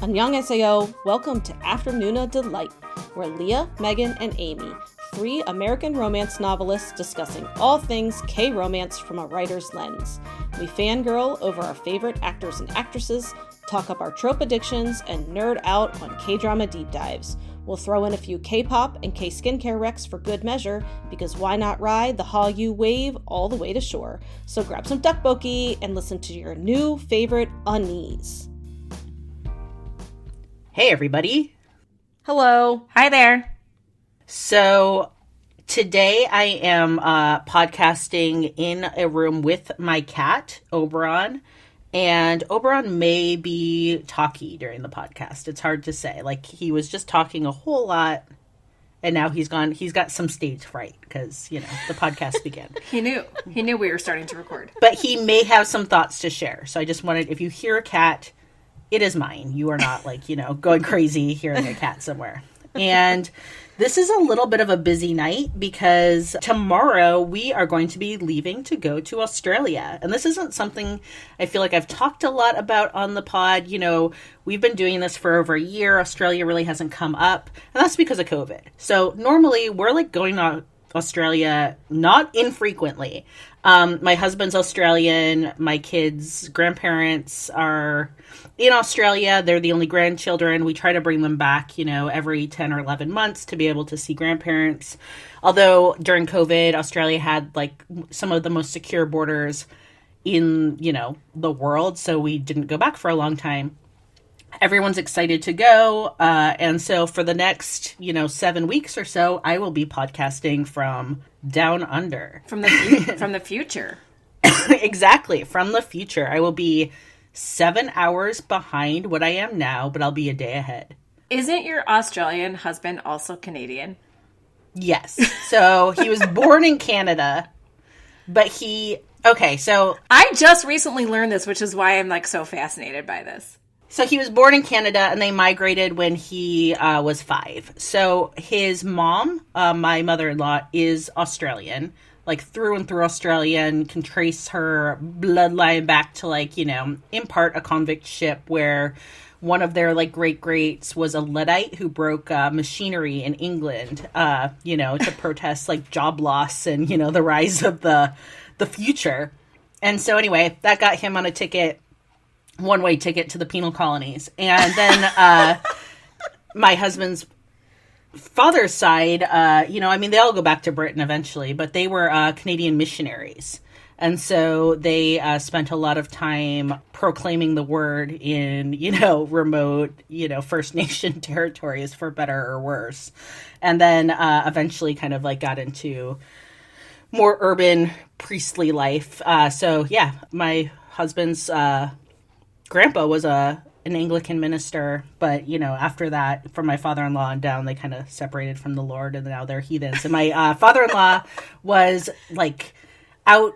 Annyeonghaseyo, welcome to Afternoona Delight, where Leah, Megan, and Amy, three American romance novelists discussing all things K romance from a writer's lens. We fangirl over our favorite actors and actresses, talk up our trope addictions, and nerd out on K drama deep dives. We'll throw in a few K pop and K skincare recs for good measure, because why not ride the Hallyu wave all the way to shore? So grab some tteokbokki and listen to your new favorite unnies. Hey, everybody. Hello. Hi there. So today I am uh, podcasting in a room with my cat, Oberon. And Oberon may be talky during the podcast. It's hard to say. Like, he was just talking a whole lot. And now he's gone. He's got some stage fright because you know the podcast began. He knew. He knew we were starting to record. but he may have some thoughts to share. So I just wanted, if you hear a cat, it is mine. You are not like, you know, going crazy hearing a cat somewhere. And this is a little bit of a busy night because tomorrow we are going to be leaving to go to Australia. And this isn't something I feel like I've talked a lot about on the pod. You know, we've been doing this for over a year. Australia really hasn't come up, and that's because of COVID. So normally we're like going to Australia not infrequently. Um, my husband's Australian. My kids' grandparents are in Australia. They're the only grandchildren. We try to bring them back, you know, every 10 or 11 months to be able to see grandparents. Although during COVID, Australia had like some of the most secure borders in, you know, the world. So we didn't go back for a long time everyone's excited to go uh, and so for the next you know seven weeks or so i will be podcasting from down under From the fu- from the future. exactly from the future i will be seven hours behind what i am now but i'll be a day ahead Isn't your Australian husband also Canadian? yes so he was born in canada but he okay so I just recently learned this, which is why I'm like so fascinated by this. So he was born in Canada, and they migrated when he uh, was five. So his mom, uh, my mother-in-law, is Australian, like through and through Australian. Can trace her bloodline back to like you know, in part a convict ship where one of their like great greats was a Luddite who broke uh, machinery in England, uh, you know, to protest like job loss and you know the rise of the the future. And so anyway, that got him on a ticket one way ticket to the penal colonies. And then uh, my husband's father's side, uh, you know, I mean, they all go back to Britain eventually, but they were uh, Canadian missionaries. And so they uh, spent a lot of time proclaiming the word in, you know, remote, you know, First Nation territories for better or worse. And then uh, eventually kind of like got into more urban priestly life. Uh, so yeah, my husband's uh, grandpa was a an Anglican minister, but you know, after that, from my father in law and down, they kind of separated from the Lord, and now they're heathens. And my uh, father in law was like out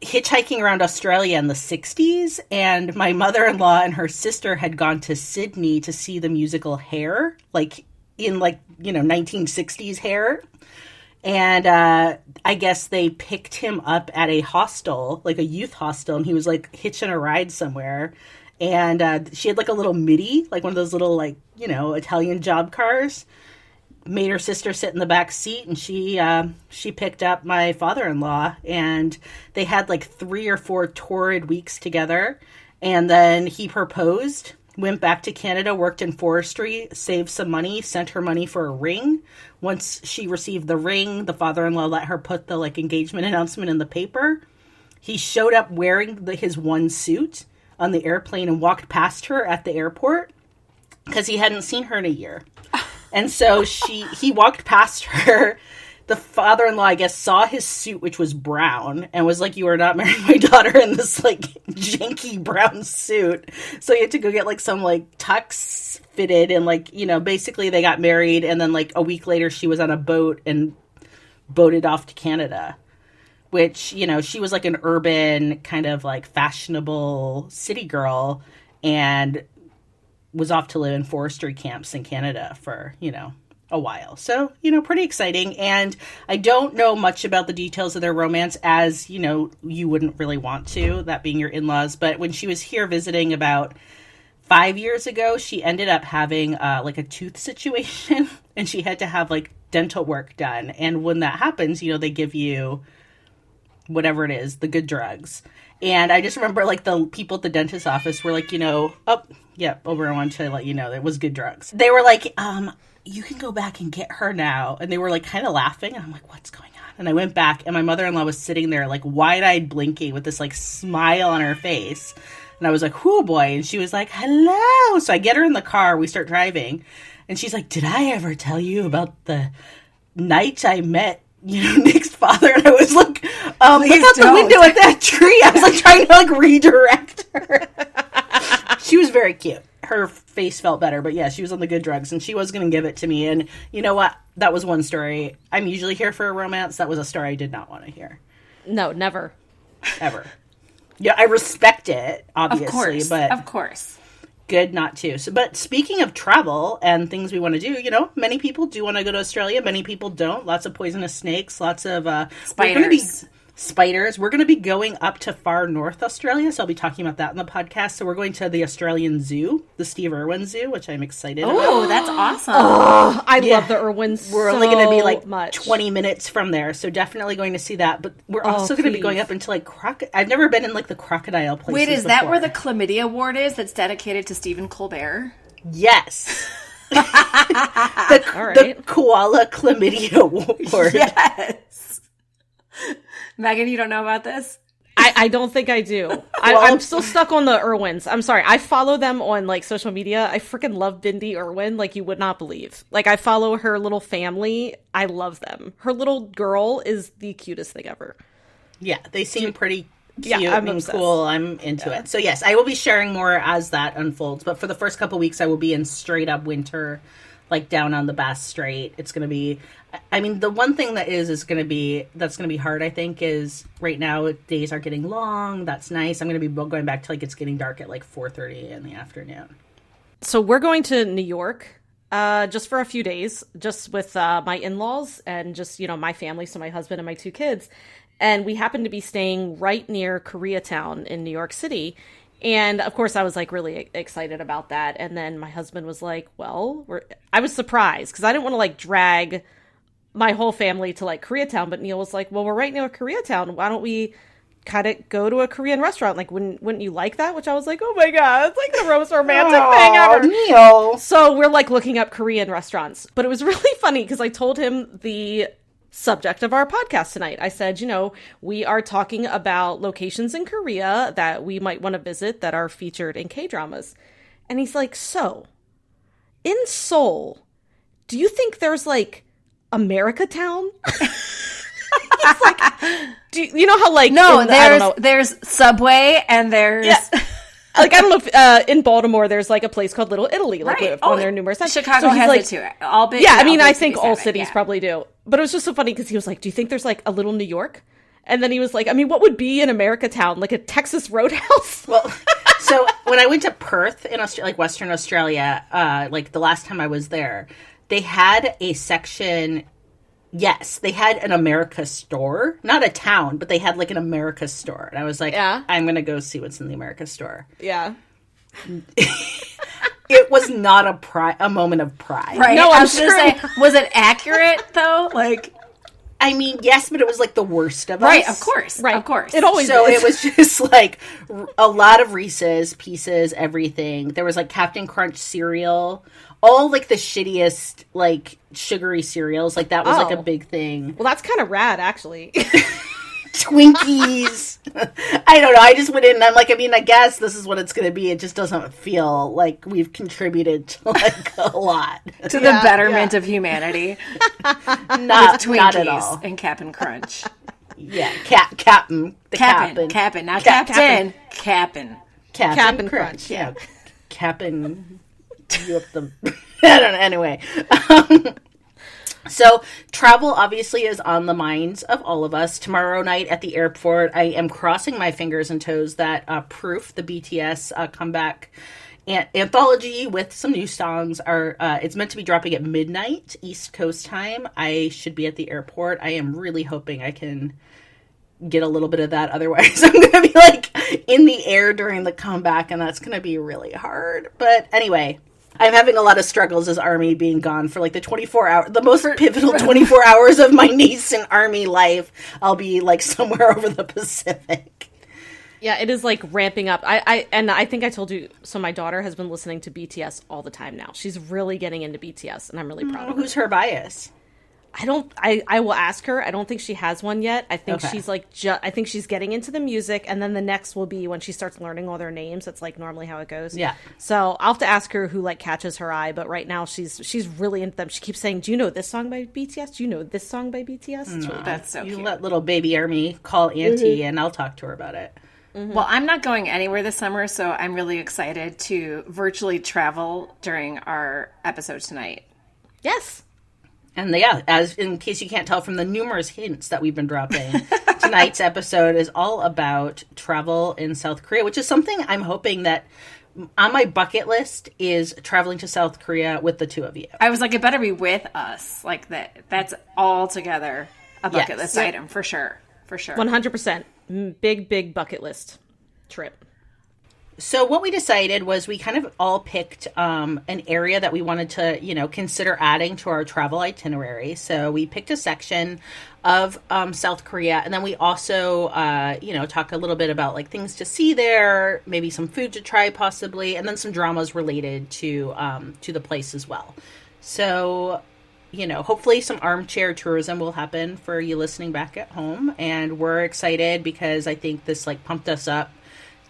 hitchhiking around Australia in the 60s, and my mother in law and her sister had gone to Sydney to see the musical Hair, like in like you know 1960s Hair and uh, I guess they picked him up at a hostel, like a youth hostel, and he was like hitching a ride somewhere. And uh, she had like a little midi, like one of those little like you know Italian job cars. Made her sister sit in the back seat, and she uh, she picked up my father in law, and they had like three or four torrid weeks together. And then he proposed, went back to Canada, worked in forestry, saved some money, sent her money for a ring. Once she received the ring, the father-in-law let her put the like engagement announcement in the paper. He showed up wearing the, his one suit on the airplane and walked past her at the airport because he hadn't seen her in a year. And so she he walked past her. The father-in-law, I guess, saw his suit, which was brown, and was like, "You are not marrying my daughter in this like janky brown suit." So he had to go get like some like tux fitted, and like you know, basically they got married, and then like a week later, she was on a boat and boated off to Canada. Which you know, she was like an urban kind of like fashionable city girl, and was off to live in forestry camps in Canada for, you know, a while. So, you know, pretty exciting. And I don't know much about the details of their romance as, you know, you wouldn't really want to, that being your in laws. But when she was here visiting about five years ago, she ended up having uh, like a tooth situation, and she had to have like dental work done. And when that happens, you know, they give you whatever it is, the good drugs. And I just remember like the people at the dentist office were like, you know, oh, yep, yeah, over I want to let you know that it was good drugs. They were like, um, you can go back and get her now. And they were like kind of laughing. And I'm like, what's going on? And I went back and my mother in law was sitting there like wide eyed blinking with this like smile on her face. And I was like, whoo boy. And she was like, hello. So I get her in the car. We start driving. And she's like, did I ever tell you about the night I met you know, Nick's father, and I was like, um, look out don't. the window at that tree. I was like trying to like redirect her. she was very cute. Her face felt better, but yeah, she was on the good drugs, and she was going to give it to me. And you know what? That was one story. I'm usually here for a romance. That was a story I did not want to hear. No, never, ever. Yeah, I respect it, obviously, of course, but of course, good not to. So, but speaking of travel and things we want to do, you know, many people do want to go to Australia. Many people don't. Lots of poisonous snakes. Lots of uh, spiders spiders. We're going to be going up to far north Australia, so I'll be talking about that in the podcast. So we're going to the Australian Zoo, the Steve Irwin Zoo, which I'm excited oh, about. that's awesome. Oh, I yeah. love the Irwins. We're so only going to be like much. 20 minutes from there, so definitely going to see that. But we're oh, also going to be going up into like croc. I've never been in like the crocodile place. Wait, is before. that where the chlamydia ward is? That's dedicated to Stephen Colbert. Yes. the, right. the koala chlamydia ward. Yes. Megan, you don't know about this? I, I don't think I do. well, I, am still stuck on the Irwins. I'm sorry. I follow them on like social media. I freaking love Bindi Irwin, like you would not believe. Like I follow her little family. I love them. Her little girl is the cutest thing ever. Yeah, they seem pretty cute yeah, I'm and obsessed. cool. I'm into yeah. it. So yes, I will be sharing more as that unfolds. But for the first couple weeks, I will be in straight up winter like down on the Bass Strait. It's going to be. I mean, the one thing that is is going to be that's going to be hard. I think is right now days are getting long. That's nice. I'm going to be going back to like it's getting dark at like 4:30 in the afternoon. So we're going to New York uh, just for a few days, just with uh, my in laws and just you know my family, so my husband and my two kids, and we happen to be staying right near Koreatown in New York City. And of course, I was like really excited about that. And then my husband was like, "Well, we're." I was surprised because I didn't want to like drag my whole family to like Koreatown. But Neil was like, "Well, we're right near Koreatown. Why don't we kind of go to a Korean restaurant? Like, wouldn't wouldn't you like that?" Which I was like, "Oh my god, it's like the most romantic Aww, thing ever." Neil. So we're like looking up Korean restaurants, but it was really funny because I told him the subject of our podcast tonight. I said, you know, we are talking about locations in Korea that we might want to visit that are featured in K dramas. And he's like, so in Seoul, do you think there's like America Town? like, do you, you, know how like no, in, there's there's Subway and there's yeah. Like I don't know if uh, in Baltimore there's like a place called Little Italy, like right. on oh, their numerous. Chicago so has like, it too. All big, yeah, I mean, I think all cities yeah. probably do. But it was just so funny because he was like, "Do you think there's like a little New York?" And then he was like, "I mean, what would be an America Town? Like a Texas Roadhouse?" Well, so when I went to Perth in Australia, like Western Australia, uh, like the last time I was there, they had a section Yes, they had an America store, not a town, but they had like an America store, and I was like, yeah. I'm gonna go see what's in the America store. Yeah. it was not a pride, a moment of pride. Right. No, I'm I was sure. Say, was it accurate though? Like, I mean, yes, but it was like the worst of right, us. Right, of course, right, of course. It always so is. it was just like a lot of Reese's pieces, everything. There was like Captain Crunch cereal, all like the shittiest like sugary cereals. Like that was oh. like a oh. big thing. Well, that's kind of rad, actually. Twinkies. I don't know. I just went in and I'm like, I mean, I guess this is what it's going to be. It just doesn't feel like we've contributed to like a lot to yeah, the betterment yeah. of humanity. not Twinkies not at all. and Cap'n Crunch. Yeah, Cap Captain, the Cap'n, Cap'n, not Cap- Captain, Cap'n, Cap'n, Cap'n Crunch. Crunch. Yeah, Cap'n you have the I don't know. Anyway, um, so travel obviously is on the minds of all of us. Tomorrow night at the airport, I am crossing my fingers and toes that uh, Proof, the BTS uh, comeback an- anthology with some new songs, are. Uh, it's meant to be dropping at midnight East Coast time. I should be at the airport. I am really hoping I can get a little bit of that. Otherwise, I'm going to be like in the air during the comeback, and that's going to be really hard. But anyway, I'm having a lot of struggles as Army being gone for like the 24 hour, the most pivotal 24 hours of my niece and Army life. I'll be like somewhere over the Pacific. Yeah, it is like ramping up. I, I and I think I told you. So my daughter has been listening to BTS all the time now. She's really getting into BTS, and I'm really proud of oh, her. Who's her bias? I don't. I I will ask her. I don't think she has one yet. I think Okay. she's like. Ju- I think she's getting into the music, and then the next will be when she starts learning all their names. That's like normally how it goes. Yeah. So I'll have to ask her who like catches her eye. But right now she's she's really into them. She keeps saying, "Do you know this song by BTS? Do you know this song by BTS?" It's really mm, That's so You cute. let little baby Army call Auntie, mm-hmm. and I'll talk to her about it. Mm-hmm. Well, I'm not going anywhere this summer, so I'm really excited to virtually travel during our episode tonight. yes. And yeah, as in case you can't tell from the numerous hints that we've been dropping, tonight's episode is all about travel in South Korea, which is something I'm hoping that on my bucket list is traveling to South Korea with the two of you. I was like, it better be with us. Like that. That's all together a bucket Yes. list Yep. item for sure. For sure. One hundred percent. Big big bucket list trip. So what we decided was we kind of all picked um, an area that we wanted to, you know, consider adding to our travel itinerary. So we picked a section of um, South Korea, and then we also, uh, you know, talk a little bit about like things to see there, maybe some food to try, possibly, and then some dramas related to um, to the place as well. So you know, hopefully some armchair tourism will happen for you listening back at home. And we're excited because I think this like pumped us up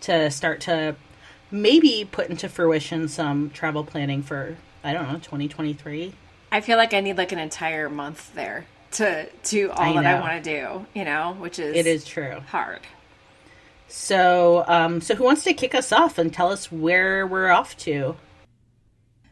to start to maybe put into fruition some travel planning for, I don't know, 2023. I feel like I need like an entire month there to to all I that I want to do. You know, which is It is true. hard. So, um, so who wants to kick us off and tell us where we're off to?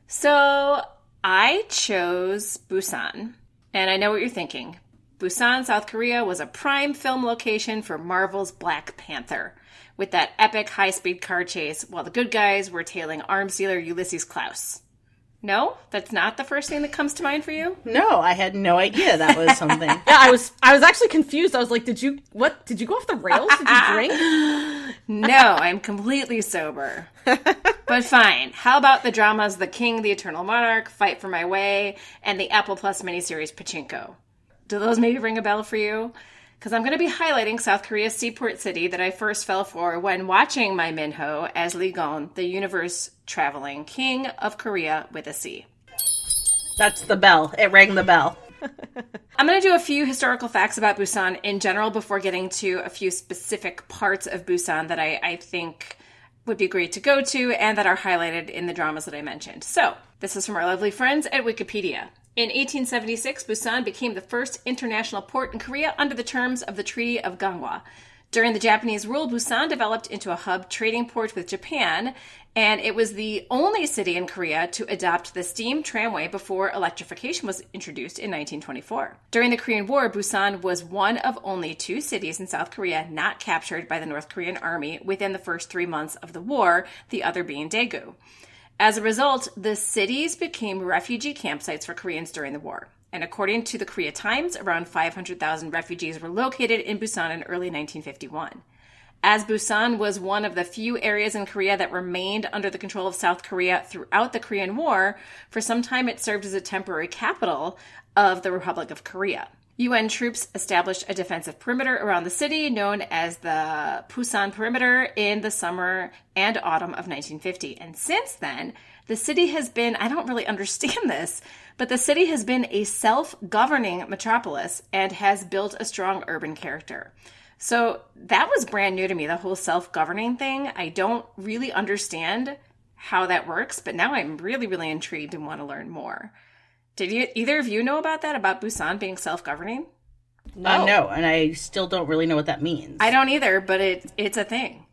So I chose Busan, and I know what you're thinking. Busan, South Korea was a prime film location for Marvel's Black Panther, with that epic high speed car chase while the good guys were tailing arms dealer Ulysses Klaus. No, that's not the first thing that comes to mind for you? No, I had no idea that was something. Yeah, I was I was actually confused. I was like, "Did you what? Did you go off the rails? Did you drink?" No, I'm completely sober. but fine. How about the dramas The King, The Eternal Monarch, Fight for My Way, and the Apple Plus miniseries Pachinko? Do those maybe ring a bell for you? Because I'm going to be highlighting South Korea's seaport city that I first fell for when watching my Minho as Lee Gon, the universe traveling king of Korea with a C. That's the bell. It rang the bell. I'm going to do a few historical facts about Busan in general before getting to a few specific parts of Busan that I, I think would be great to go to and that are highlighted in the dramas that I mentioned. So, this is from our lovely friends at Wikipedia. In 1876, Busan became the first international port in Korea under the terms of the Treaty of Ganghwa. During the Japanese rule, Busan developed into a hub trading port with Japan, and it was the only city in Korea to adopt the steam tramway before electrification was introduced in 1924. During the Korean War, Busan was one of only two cities in South Korea not captured by the North Korean army within the first three months of the war, the other being Daegu. As a result, the cities became refugee campsites for Koreans during the war. And according to the Korea Times, around 500,000 refugees were located in Busan in early 1951. As Busan was one of the few areas in Korea that remained under the control of South Korea throughout the Korean War, for some time it served as a temporary capital of the Republic of Korea. UN troops established a defensive perimeter around the city known as the Pusan Perimeter in the summer and autumn of 1950. And since then, the city has been, I don't really understand this, but the city has been a self governing metropolis and has built a strong urban character. So that was brand new to me, the whole self governing thing. I don't really understand how that works, but now I'm really, really intrigued and want to learn more. Did you either of you know about that, about Busan being self governing? Uh, no, and I still don't really know what that means. I don't either, but it it's a thing.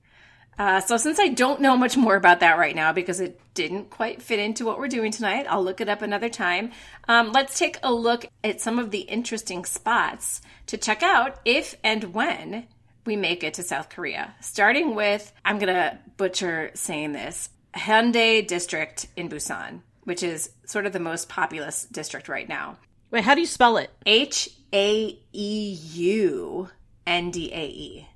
Uh, so since I don't know much more about that right now because it didn't quite fit into what we're doing tonight, I'll look it up another time. Um, let's take a look at some of the interesting spots to check out if and when we make it to South Korea. Starting with, I'm gonna butcher saying this, Haeundae District in Busan, which is sort of the most populous district right now. Wait, how do you spell it? H A E U N D A E.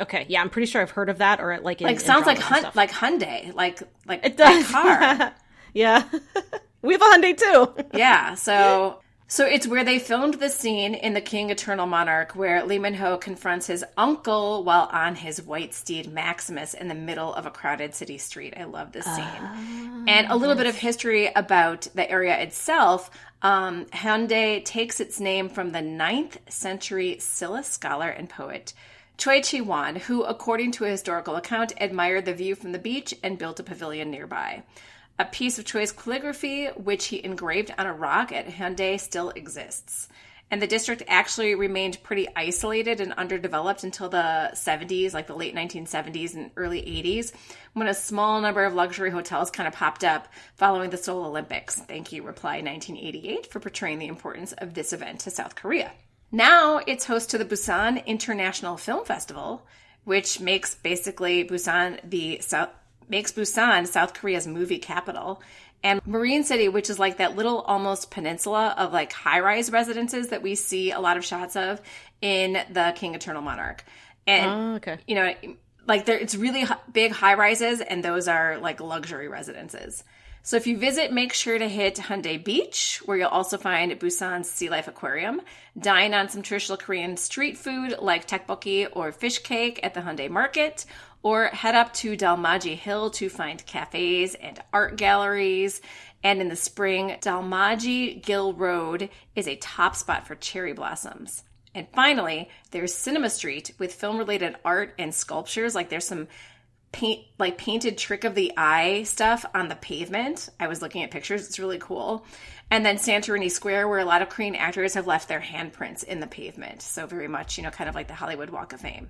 Okay, yeah, I'm pretty sure I've heard of that, or like in, Like sounds like hun- like Hyundai, like like it does. car. yeah, we have a Hyundai too. yeah, so so it's where they filmed the scene in The King Eternal Monarch where Lee Min Ho confronts his uncle while on his white steed Maximus in the middle of a crowded city street. I love this scene. and a little bit of history about the area itself. Um, Haeundae takes its name from the 9th century Silla scholar and poet Choi Chi Won, who, according to a historical account, admired the view from the beach and built a pavilion nearby. A piece of Choi's calligraphy, which he engraved on a rock at Haeundae, still exists. And the district actually remained pretty isolated and underdeveloped until the 70s, like the late 1970s and early 80s, when a small number of luxury hotels kind of popped up following the Seoul Olympics. Thank you, Reply 1988, for portraying the importance of this event to South Korea. Now it's host to the Busan International Film Festival, which makes basically Busan the South makes Busan South Korea's movie capital. And Marine City, which is like that little almost peninsula of like high rise residences that we see a lot of shots of in the King Eternal Monarch. And, Oh, okay. you know, like there, it's really big high rises, and those are like luxury residences. So if you visit, make sure to hit Haeundae Beach, where you'll also find Busan's Sea Life Aquarium. Dine on some traditional Korean street food like tteokbokki or fish cake at the Haeundae Market, or head up to Dalmaji Hill to find cafes and art galleries. And in the spring, Dalmaji Gil Road is a top spot for cherry blossoms. And finally, there's Cinema Street with film related art and sculptures. Like there's some paint like painted trick of the eye stuff on the pavement. I was looking at pictures, it's really cool. And then Santorini Square where a lot of Korean actors have left their handprints in the pavement. So very much, you know, kind of like the Hollywood Walk of Fame.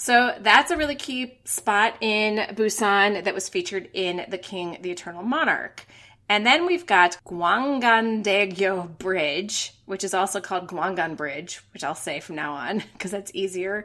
So that's a really key spot in Busan that was featured in The King, the Eternal Monarch. And then we've got Gwangan-daegyo Bridge, which is also called Gwangan Bridge, which I'll say from now on because that's easier.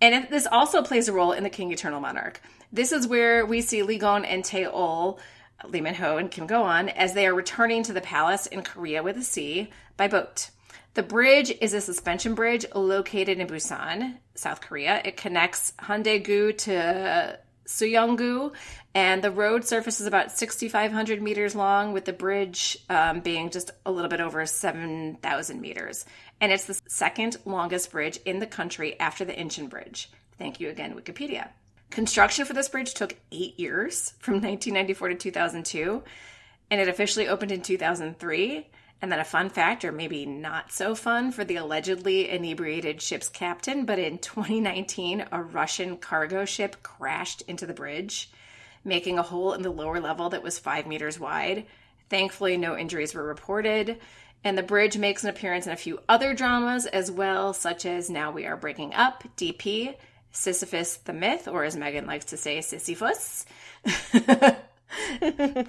And this also plays a role in The King, Eternal Monarch. This is where we see Lee Gon and Tae-eul, Lee Min-ho and Kim Go-eun, as they are returning to the palace in Korea with the sea by boat. The bridge is a suspension bridge located in Busan, South Korea. It connects Haeundae-gu to Suyong-gu, and the road surface is about 6,500 meters long, with the bridge um, being just a little bit over 7,000 meters. And it's the second longest bridge in the country after the Incheon Bridge. Thank you again, Wikipedia. Construction for this bridge took eight years, from 1994 to 2002, and it officially opened in 2003. And then a fun fact, or maybe not so fun, for the allegedly inebriated ship's captain, but in 2019, a Russian cargo ship crashed into the bridge, making a hole in the lower level that was five meters wide. Thankfully, no injuries were reported. And the bridge makes an appearance in a few other dramas as well, such as Now We Are Breaking Up, DP, Sisyphus the Myth, or as Megan likes to say, Sisyphus,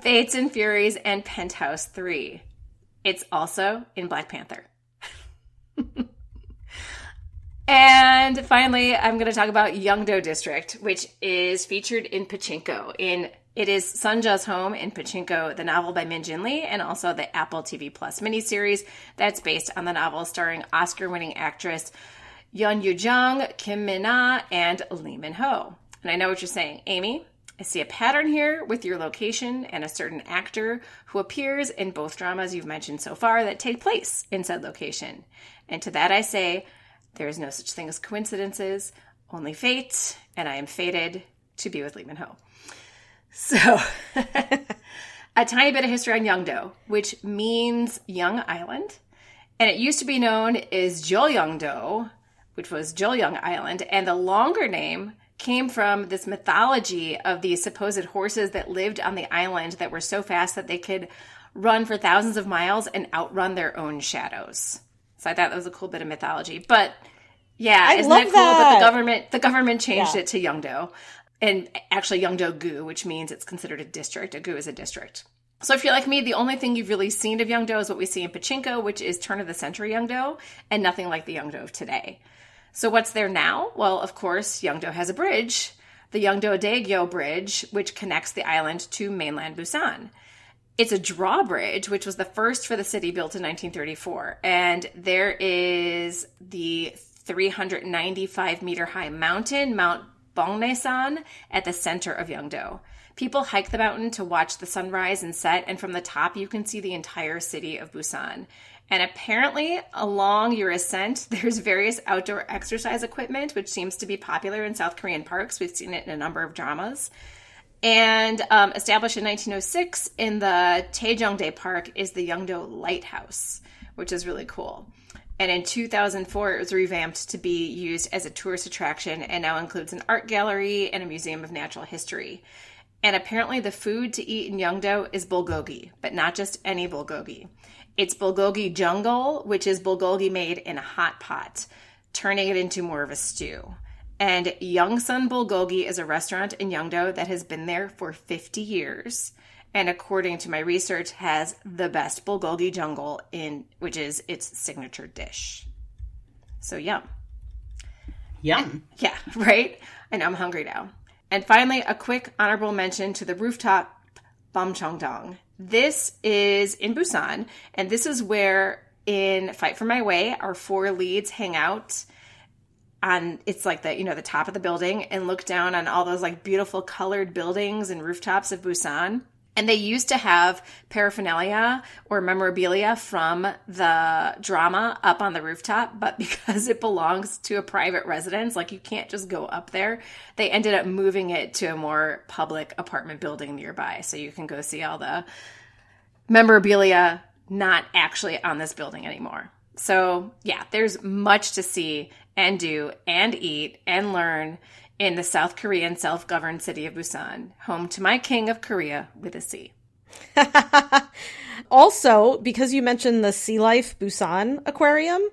Fates and Furies, and Penthouse 3. It's also in Black Panther. and finally, I'm going to talk about Yeongdo District, which is featured in Pachinko. In it is Sunja's home in Pachinko, the novel by Min Jin Lee, and also the Apple TV Plus miniseries that's based on the novel starring Oscar-winning actress Yeon Yu Jung, Kim Min Ah, and Lee Min Ho. And I know what you're saying, Amy. I see a pattern here with your location and a certain actor who appears in both dramas you've mentioned so far that take place in said location. And to that I say, there is no such thing as coincidences, only fate, and I am fated to be with Lee Min Ho. So, a tiny bit of history on Yeongdo, which means young island, and it used to be known as Jeolyeongdo, which was Jeolyeong Island, and the longer name came from this mythology of these supposed horses that lived on the island that were so fast that they could run for thousands of miles and outrun their own shadows. So I thought that was a cool bit of mythology. But yeah, I isn't love that cool? But the government the government changed Yeah. it to Yeongdo. And actually Yeongdo-gu, which means it's considered a district. A gu is a district. So if you're like me, the only thing you've really seen of Yeongdo is what we see in Pachinko, which is turn of the century Yeongdo, and nothing like the Yeongdo of today. So what's there now? Well, of course, Yeongdo has a bridge, the Yeongdo Daegyo Bridge, which connects the island to mainland Busan. It's a drawbridge, which was the first for the city built in 1934. And there is the 395 meter high mountain, Mount Bongnaesan, at the center of Yeongdo. People hike the mountain to watch the sunrise and set, and from the top, you can see the entire city of Busan. And apparently, along your ascent, there's various outdoor exercise equipment, which seems to be popular in South Korean parks. We've seen it in a number of dramas. And um, established in 1906 in the Taejongdae Park is the Yeongdo Lighthouse, which is really cool. And in 2004, it was revamped to be used as a tourist attraction and now includes an art gallery and a museum of natural history. And apparently, the food to eat in Yeongdo is bulgogi, but not just any bulgogi. It's bulgogi jeongol, which is bulgogi made in a hot pot, turning it into more of a stew. And Youngsun Bulgogi is a restaurant in Yeongdo that has been there for 50 years. And according to my research, has the best bulgogi jeongol in which is its signature dish. So yum. Yum. Yeah, right? I know I'm hungry now. And finally, a quick honorable mention to the rooftop Bamcheongdong. This is in Busan, and this is where in Fight for My Way, our four leads hang out on it's like the you know the top of the building and look down on all those like beautiful colored buildings and rooftops of Busan. And they used to have paraphernalia or memorabilia from the drama up on the rooftop, but because it belongs to a private residence, like you can't just go up there, they ended up moving it to a more public apartment building nearby. So you can go see all the memorabilia not actually on this building anymore. So, yeah, there's much to see and do and eat and learn in the South Korean self governed city of Busan, home to my king of Korea with a C. also, because you mentioned the Sea Life Busan Aquarium,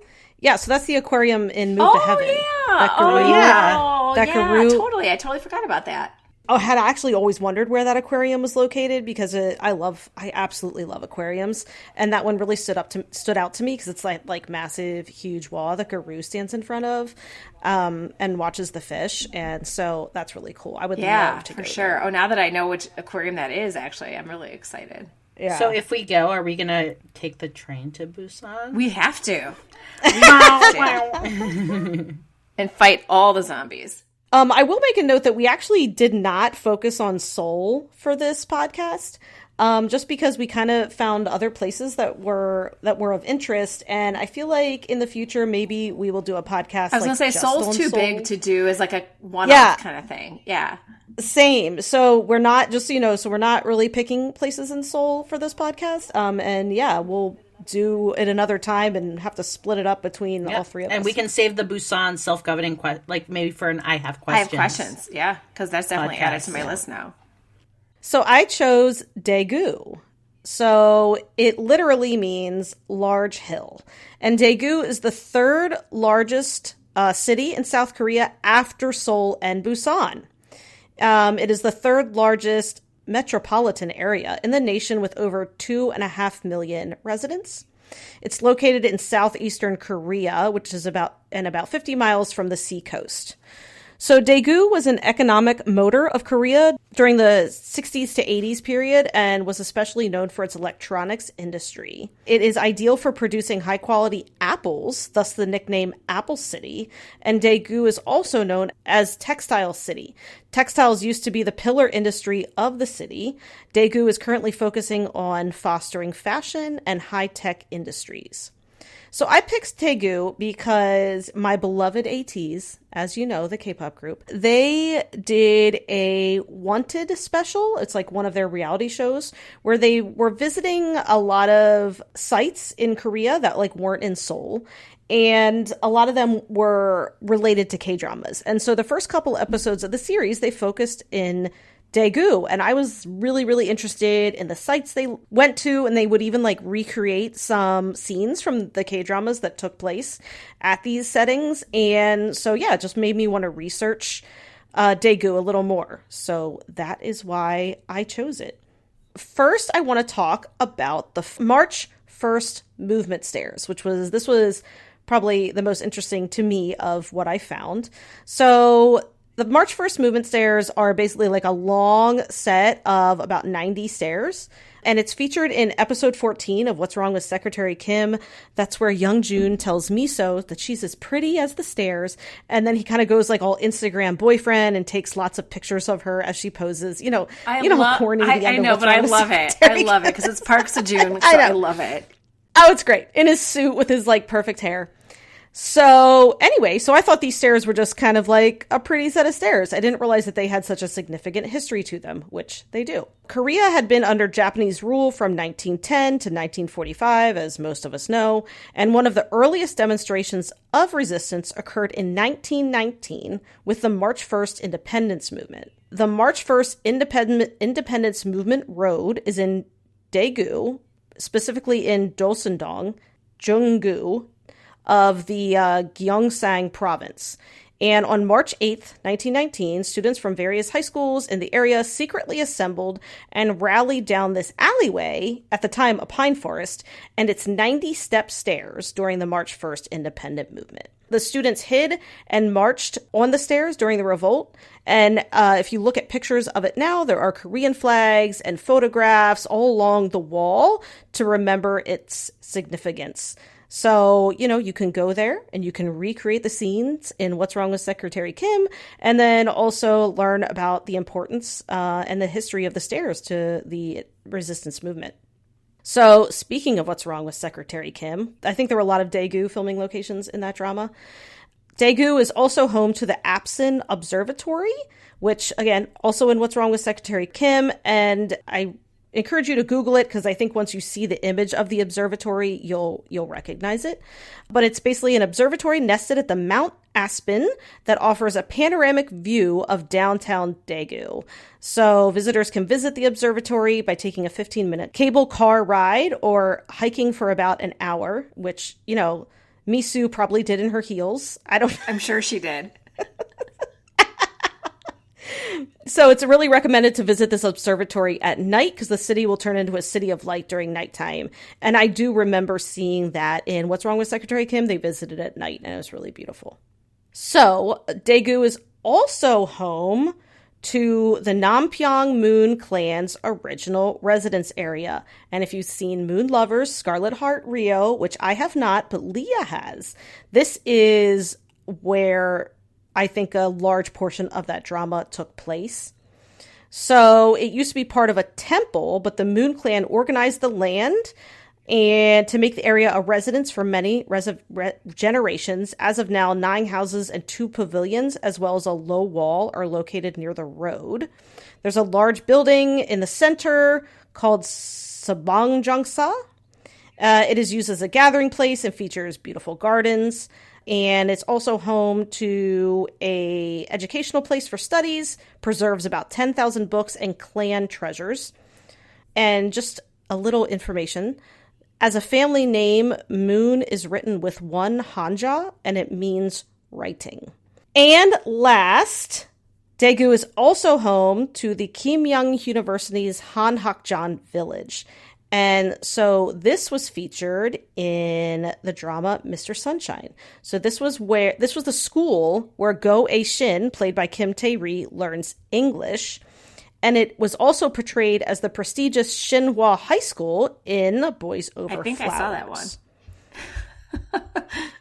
yeah, so that's the aquarium in Move oh, to Heaven. Yeah. oh, yeah. That yeah, totally. I totally forgot about that. I had actually always wondered where that aquarium was located because it, I love, I absolutely love aquariums, and that one really stood up to stood out to me because it's like like massive, huge wall that Geu-ru stands in front of, um, and watches the fish, and so that's really cool. I would yeah, love to for sure. There. Oh, now that I know which aquarium that is, actually, I'm really excited. Yeah. So if we go, are we gonna take the train to Busan? We have to. and fight all the zombies. Um, I will make a note that we actually did not focus on Seoul for this podcast. Um, just because we kind of found other places that were that were of interest, and I feel like in the future maybe we will do a podcast. I was like gonna say Seoul's too big to do as like a one-off yeah. kind of thing. Yeah, same. So we're not just you know, so we're not really picking places in Seoul for this podcast. Um, and yeah, we'll do it another time and have to split it up between yep. all three of and us. And we can save the Busan self governing, que- like maybe for an I have questions. I have questions, yeah, because that's definitely podcast, added to my list now. So I chose Daegu. So it literally means large hill. And Daegu is the third largest uh, city in South Korea after Seoul and Busan. Um, it is the third largest metropolitan area in the nation with over two and a half million residents. It's located in southeastern Korea, which is about and about 50 miles from the sea coast. So Daegu was an economic motor of Korea during the 60s to 80s period and was especially known for its electronics industry. It is ideal for producing high quality apples, thus the nickname Apple City, and Daegu is also known as Textile City. Textiles used to be the pillar industry of the city. Daegu is currently focusing on fostering fashion and high tech industries. So I picked Daegu because my beloved ATEEZ, as you know, the K-pop group, they did a Wanted special. It's like one of their reality shows where they were visiting a lot of sites in Korea that like weren't in Seoul and a lot of them were related to K dramas. And so the first couple episodes of the series, they focused in Daegu. And I was really, really interested in the sites they went to, and they would even like recreate some scenes from the K dramas that took place at these settings. And so, yeah, it just made me want to research uh, Daegu a little more. So that is why I chose it. First, I want to talk about the March 1st movement stairs, which was this was probably the most interesting to me of what I found. So The March 1st movement stairs are basically like a long set of about 90 stairs. And it's featured in episode 14 of What's Wrong with Secretary Kim. That's where Young-joon tells Miso that she's as pretty as the stairs. And then he kind of goes like all Instagram boyfriend and takes lots of pictures of her as she poses. You know, I you know love, how corny I, the end I of know, but Wrong I love it. I love it because it's Park Seo-joon, so I I, love it. Oh, it's great. In his suit with his like perfect hair. So, anyway, so I thought these stairs were just kind of like a pretty set of stairs. I didn't realize that they had such a significant history to them, which they do. Korea had been under Japanese rule from 1910 to 1945, as most of us know, and one of the earliest demonstrations of resistance occurred in 1919 with the March 1st Independence Movement. The March 1st Independent- Independence Movement Road is in Daegu, specifically in Dosendong, Junggu, of the uh, Gyeongsang province. And on March 8th, 1919, students from various high schools in the area secretly assembled and rallied down this alleyway, at the time a pine forest, and its 90 step stairs during the March 1st independent movement. The students hid and marched on the stairs during the revolt. And uh, if you look at pictures of it now, there are Korean flags and photographs all along the wall to remember its significance. So, you know, you can go there and you can recreate the scenes in What's Wrong with Secretary Kim, and then also learn about the importance uh, and the history of the stairs to the resistance movement. So, speaking of What's Wrong with Secretary Kim, I think there were a lot of Daegu filming locations in that drama. Daegu is also home to the Apsan Observatory, which, again, also in What's Wrong with Secretary Kim, and I encourage you to google it because i think once you see the image of the observatory you'll you'll recognize it. But it's basically an observatory nested at the mount Apsan that offers a panoramic view of downtown daegu. So visitors can visit the observatory by taking a 15 minute cable car ride or hiking for about an hour which you know misu probably did in her heels. I don't I'm sure she did. So it's really recommended to visit this observatory at night because the city will turn into a city of light during nighttime. And I do remember seeing that in What's Wrong with Secretary Kim. They visited at night and it was really beautiful. So Daegu is also home to the Nampyeong Moon Clan's original residence area. And if you've seen Moon Lovers, Scarlet Heart Ryeo, which I have not, but Leah has, this is where I think a large portion of that drama took place. So it used to be part of a temple, but the Moon Clan organized the land and to make the area a residence for many res- re- generations. As of now, nine houses and two pavilions, as well as a low wall, are located near the road. There's a large building in the center called Sabangjongsa. Uh, it is used as a gathering place and features beautiful gardens and it's also home to a educational place for studies preserves about 10,000 books and clan treasures. And just a little information as a family name moon is written with one hanja and it means writing. And last Daegu is also home to the Keimyung University's Hanhakjan village and so this was featured in the drama Mr. Sunshine. So this was where this was the school where Go A Shin, played by Kim Tae Ri, learns English. And it was also portrayed as the prestigious Shinhwa High School in Boys Over I think Flowers. I saw that one.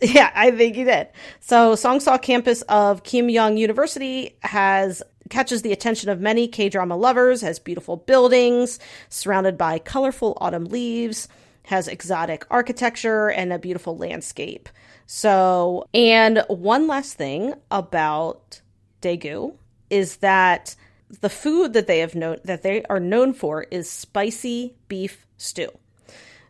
Yeah, I think you did. So, Songsa campus of Keimyung University has catches the attention of many K-drama lovers, has beautiful buildings surrounded by colorful autumn leaves, has exotic architecture and a beautiful landscape. So, and one last thing about Daegu is that the food that they have known that they are known for is spicy beef stew.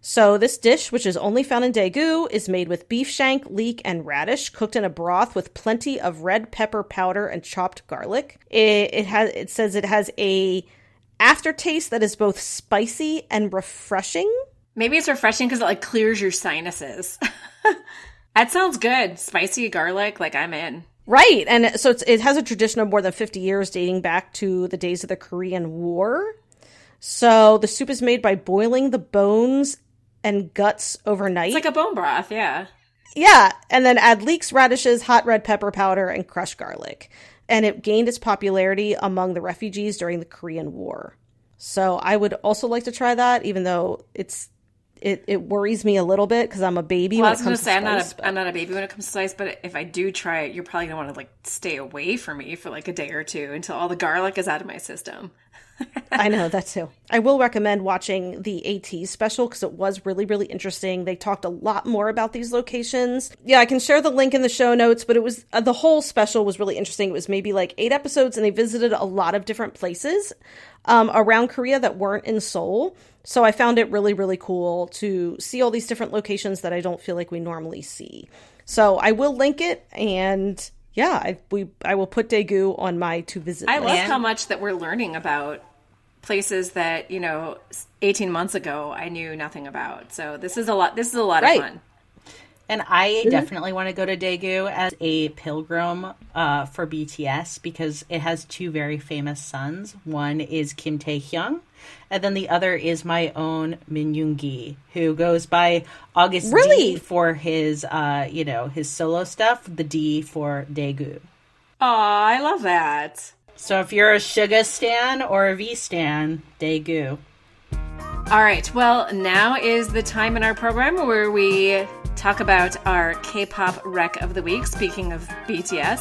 So this dish, which is only found in Daegu, is made with beef shank, leek, and radish, cooked in a broth with plenty of red pepper powder and chopped garlic. It, it has it says it has a aftertaste that is both spicy and refreshing. Maybe it's refreshing because it like clears your sinuses. that sounds good. Spicy garlic, like I'm in. Right, and so it's, it has a tradition of more than 50 years dating back to the days of the Korean War. So the soup is made by boiling the bones and guts overnight. It's like a bone broth, yeah. Yeah, and then add leeks, radishes, hot red pepper powder, and crushed garlic. And it gained its popularity among the refugees during the Korean War. So I would also like to try that, even though it's it, it worries me a little bit because I'm a baby. Well, I was going to say I'm not a, am not a baby when it comes to spice, but if I do try it, you're probably gonna want to like stay away from me for like a day or two until all the garlic is out of my system. I know that too. I will recommend watching the ATEEZ special because it was really, really interesting. They talked a lot more about these locations. Yeah, I can share the link in the show notes, but it was uh, the whole special was really interesting. It was maybe like eight episodes, and they visited a lot of different places um, around Korea that weren't in Seoul. So I found it really, really cool to see all these different locations that I don't feel like we normally see. So I will link it and yeah, I we I will put Daegu on my to visit. I list. love how much that we're learning about places that you know 18 months ago I knew nothing about. So this is a lot. This is a lot right. of fun. And I mm-hmm. definitely want to go to Daegu as a pilgrim uh, for BTS because it has two very famous sons. One is Kim Tae Hyung, and then the other is my own Min Yoongi, who goes by Agust really? D for his, uh, you know, his solo stuff. The D for Daegu. Oh, I love that. So if you're a Suga stan or a V stan, Daegu. All right. Well, now is the time in our program where we talk about our K-pop rec of the week. Speaking of BTS,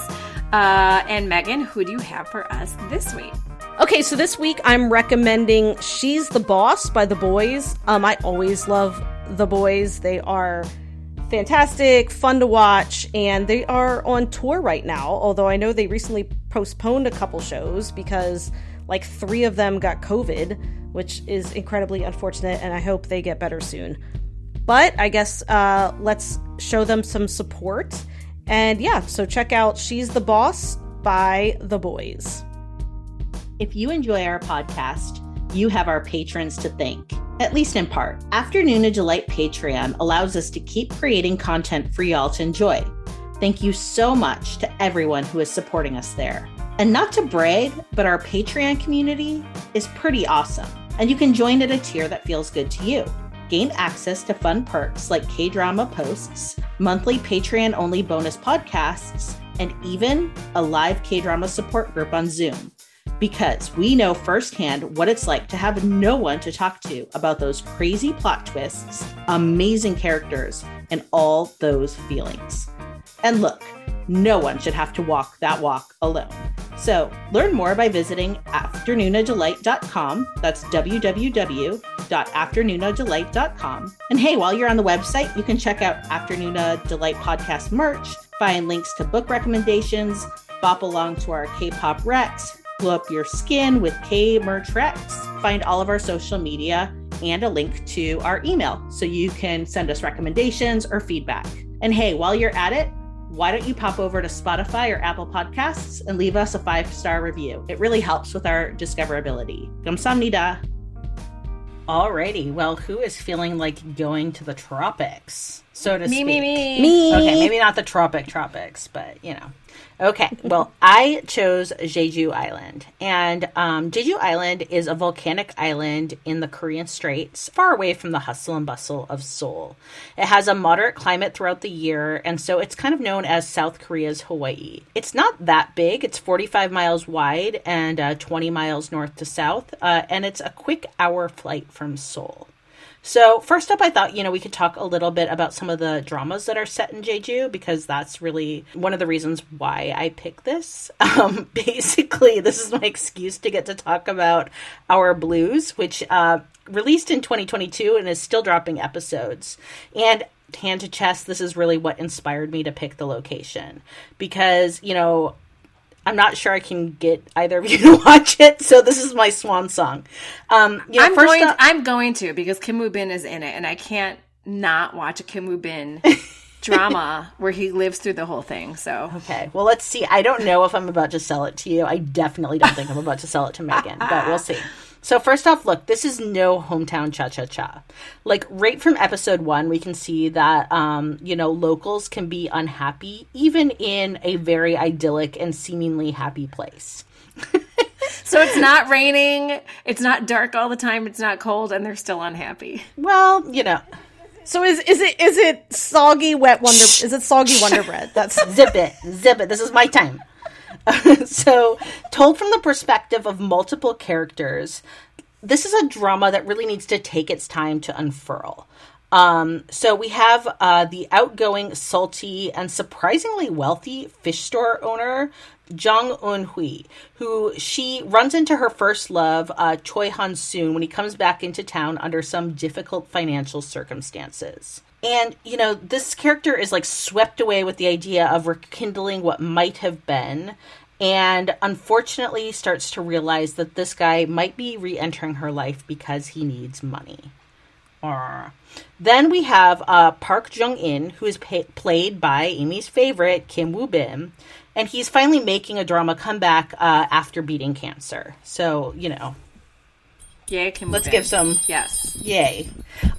uh, and Megan, who do you have for us this week? Okay, so this week I'm recommending "She's the Boss" by THE BOYZ. Um, I always love THE BOYZ. They are fantastic, fun to watch, and they are on tour right now. Although I know they recently postponed a couple shows because like three of them got COVID, which is incredibly unfortunate, and I hope they get better soon. But I guess uh, let's show them some support. And yeah, so check out She's the Boss by THE BOYZ. If you enjoy our podcast, you have our patrons to thank, at least in part. Afternoona Delight Patreon allows us to keep creating content for y'all to enjoy. Thank you so much to everyone who is supporting us there. And not to brag, but our Patreon community is pretty awesome, and you can join at a tier that feels good to you gain access to fun perks like K drama posts, monthly Patreon only bonus podcasts, and even a live K drama support group on Zoom. Because we know firsthand what it's like to have no one to talk to about those crazy plot twists, amazing characters, and all those feelings. And look, no one should have to walk that walk alone. So learn more by visiting afternoonadelight.com. That's www.afternoonadelight.com. And hey, while you're on the website, you can check out Afternoona Delight podcast merch, find links to book recommendations, bop along to our K-pop recs, glow up your skin with K merch recs, find all of our social media and a link to our email so you can send us recommendations or feedback. And hey, while you're at it, why don't you pop over to Spotify or Apple Podcasts and leave us a five star review? It really helps with our discoverability. Kamsamnida. Alrighty, well, who is feeling like going to the tropics, so to me, speak? Me, me, me. Okay, maybe not the tropic tropics, but you know. Okay, well, I chose Jeju Island. And um, Jeju Island is a volcanic island in the Korean Straits, far away from the hustle and bustle of Seoul. It has a moderate climate throughout the year, and so it's kind of known as South Korea's Hawaii. It's not that big, it's 45 miles wide and uh, 20 miles north to south, uh, and it's a quick hour flight from Seoul. So, first up, I thought, you know, we could talk a little bit about some of the dramas that are set in Jeju because that's really one of the reasons why I picked this. Um, basically, this is my excuse to get to talk about Our Blues, which uh, released in 2022 and is still dropping episodes. And hand to chest, this is really what inspired me to pick the location because, you know, I'm not sure I can get either of you to watch it, so this is my swan song. Um, you know, I'm going. Up, I'm going to because Kim Woo Bin is in it, and I can't not watch a Kim Woo Bin drama where he lives through the whole thing. So okay, well, let's see. I don't know if I'm about to sell it to you. I definitely don't think I'm about to sell it to Megan, but we'll see. So first off, look, this is no hometown cha cha cha. Like right from episode one, we can see that um, you know locals can be unhappy even in a very idyllic and seemingly happy place. so it's not raining, it's not dark all the time, it's not cold, and they're still unhappy. Well, you know. So is is it is it soggy wet wonder? Is it soggy Wonder Bread? That's zip it, zip it. This is my time. so, told from the perspective of multiple characters, this is a drama that really needs to take its time to unfurl. Um, so we have uh, the outgoing, salty, and surprisingly wealthy fish store owner Jung Eun Hui, who she runs into her first love, uh, Choi Han Soon, when he comes back into town under some difficult financial circumstances. And, you know, this character is like swept away with the idea of rekindling what might have been, and unfortunately starts to realize that this guy might be re entering her life because he needs money. Then we have uh, Park Jung In, who is pa- played by Amy's favorite, Kim Woo Bin and he's finally making a drama comeback uh, after beating cancer. So you know, yay! Kim let's give some yes, yay.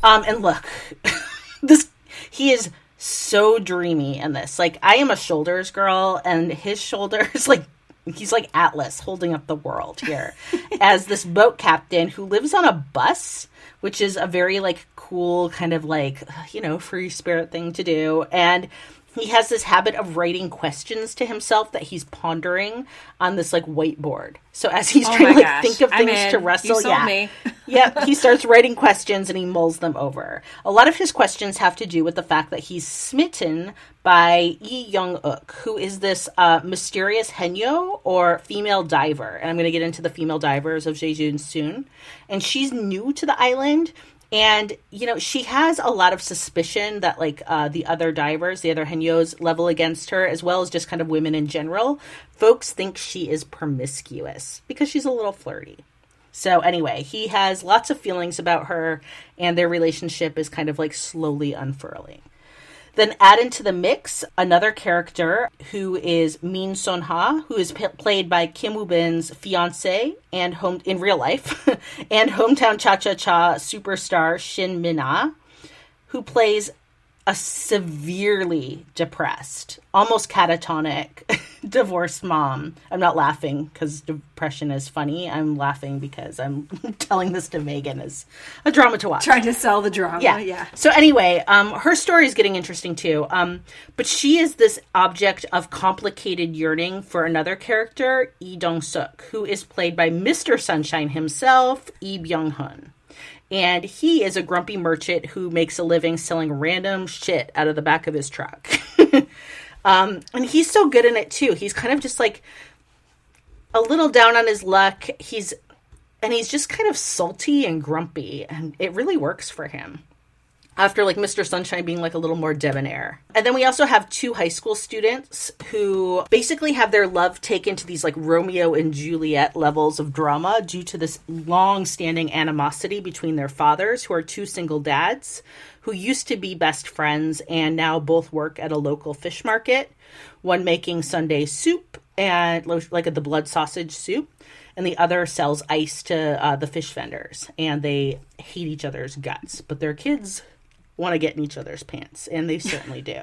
Um, and look, this he is so dreamy in this. Like I am a shoulders girl, and his shoulders like he's like Atlas holding up the world here as this boat captain who lives on a bus, which is a very like cool kind of like you know free spirit thing to do, and he has this habit of writing questions to himself that he's pondering on this like whiteboard. So as he's oh trying to like think of things to wrestle, yeah, yep, he starts writing questions and he mulls them over. A lot of his questions have to do with the fact that he's smitten by Yi Young Uk, who is this uh, mysterious Haenyeo or female diver, and I'm going to get into the female divers of Jeju soon. And she's new to the island and you know she has a lot of suspicion that like uh, the other divers the other Haenyeos level against her as well as just kind of women in general. Folks think she is promiscuous because she's a little flirty. So anyway he has lots of feelings about her and their relationship is kind of like slowly unfurling then add into the mix another character who is Min Son Ha, who is p- played by Kim Woo Bin's fiance and home in real life, and hometown cha cha cha superstar Shin Min Ah, who plays a severely depressed, almost catatonic divorced mom. I'm not laughing because depression is funny. I'm laughing because I'm telling this to Megan as a drama to watch. Trying to sell the drama. Yeah. yeah. So anyway, um, her story is getting interesting too. Um, but she is this object of complicated yearning for another character, Lee Dong Suk, who is played by Mr. Sunshine himself, Lee Byung Hun and he is a grumpy merchant who makes a living selling random shit out of the back of his truck. um, and he's so good in it too. He's kind of just like a little down on his luck. He's and he's just kind of salty and grumpy, and it really works for him after like Mr. Sunshine being like a little more debonair. And then we also have two high school students who basically have their love taken to these like Romeo and Juliet levels of drama due to this long standing animosity between their fathers, who are two single dads who used to be best friends and now both work at a local fish market, one making sundae soup and like the blood sausage soup and the other sells ice to uh, the fish vendors and they hate each other's guts but their kids want to get in each other's pants, and they certainly do.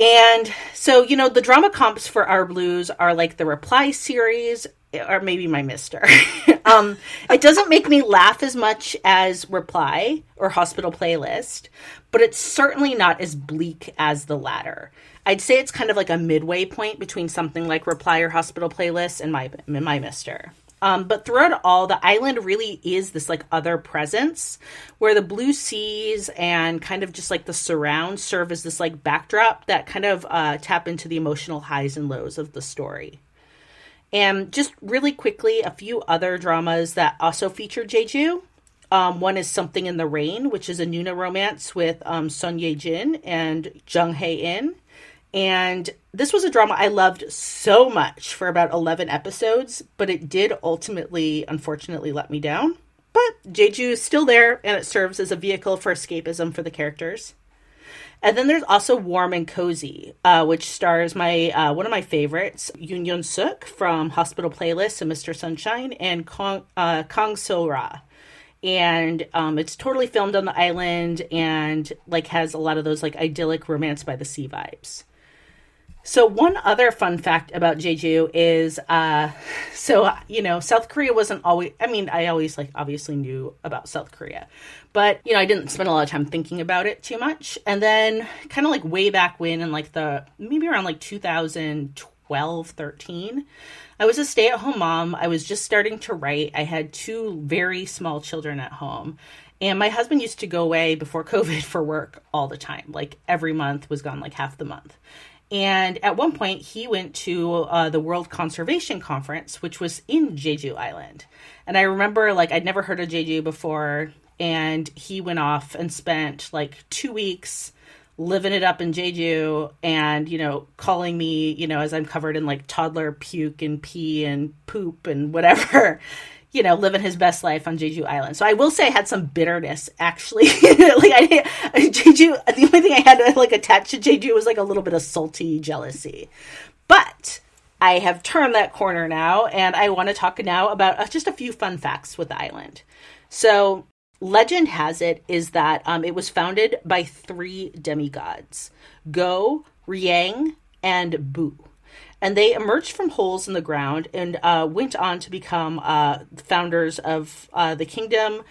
And so, you know, the drama comps for our blues are like the Reply series, or maybe my Mister. um, it doesn't make me laugh as much as Reply or Hospital Playlist, but it's certainly not as bleak as the latter. I'd say it's kind of like a midway point between something like Reply or Hospital Playlist and my my Mister. Um, but throughout all, the island really is this like other presence where the blue seas and kind of just like the surround serve as this like backdrop that kind of uh, tap into the emotional highs and lows of the story. And just really quickly, a few other dramas that also feature Jeju. Um, one is Something in the Rain, which is a Nuna romance with um, Son Ye Jin and Jung Hae In. And this was a drama I loved so much for about 11 episodes, but it did ultimately, unfortunately, let me down. But Jeju is still there, and it serves as a vehicle for escapism for the characters. And then there's also Warm and Cozy, uh, which stars my uh, one of my favorites, Yoo Yeon Seok from Hospital Playlist and Mr. Sunshine, and Kong, uh, Kang So Ra. And um, it's totally filmed on the island and like has a lot of those like idyllic romance by the sea vibes. So one other fun fact about Jeju is, uh, so you know, South Korea wasn't always. I mean, I always like obviously knew about South Korea, but you know, I didn't spend a lot of time thinking about it too much. And then, kind of like way back when, in like the maybe around like 2012, 13, I was a stay-at-home mom. I was just starting to write. I had two very small children at home. And my husband used to go away before COVID for work all the time. Like every month was gone like half the month. And at one point, he went to uh, the World Conservation Conference, which was in Jeju Island. And I remember, like, I'd never heard of Jeju before. And he went off and spent like two weeks living it up in Jeju and, you know, calling me, you know, as I'm covered in like toddler puke and pee and poop and whatever you know, living his best life on Jeju Island. So I will say I had some bitterness actually. like I, Jeju, the only thing I had like attached to Jeju was like a little bit of salty jealousy. But I have turned that corner now, and I want to talk now about uh, just a few fun facts with the island. So legend has it is that um, it was founded by three demigods: Go, Riang, and Bu and they emerged from holes in the ground and uh, went on to become uh, founders of uh, the kingdom.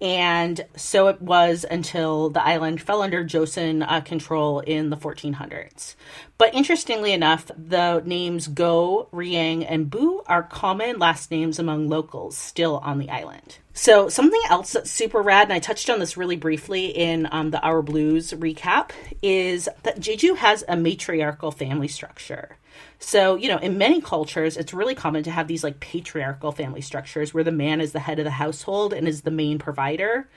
And so it was until the island fell under Joseon uh, control in the 1400s. But interestingly enough, the names Go, Riang, and Bu are common last names among locals still on the island. So, something else that's super rad, and I touched on this really briefly in um, the Our Blues recap, is that Jeju has a matriarchal family structure. So, you know, in many cultures, it's really common to have these like patriarchal family structures where the man is the head of the household and is the main provider.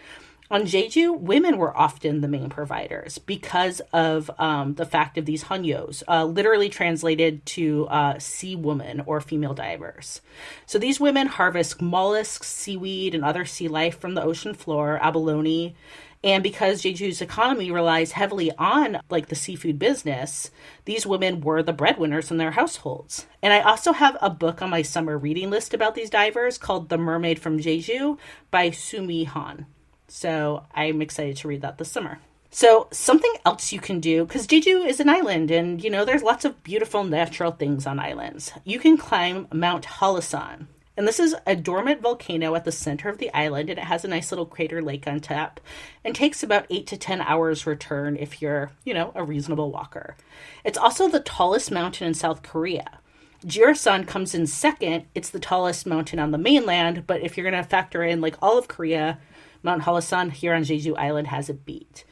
On Jeju, women were often the main providers because of um, the fact of these haenyeos, uh, literally translated to uh, sea woman or female divers. So these women harvest mollusks, seaweed, and other sea life from the ocean floor, abalone, and because Jeju's economy relies heavily on like the seafood business, these women were the breadwinners in their households. And I also have a book on my summer reading list about these divers called The Mermaid from Jeju by Sumi Hahn. So I'm excited to read that this summer. So something else you can do because Jeju is an island and you know there's lots of beautiful natural things on islands. You can climb Mount Hallasan. And this is a dormant volcano at the center of the island, and it has a nice little crater lake on top, and takes about eight to ten hours return if you're, you know, a reasonable walker. It's also the tallest mountain in South Korea. Jirisan comes in second. It's the tallest mountain on the mainland, but if you're going to factor in like all of Korea, Mount Hallasan here on Jeju Island has a beat.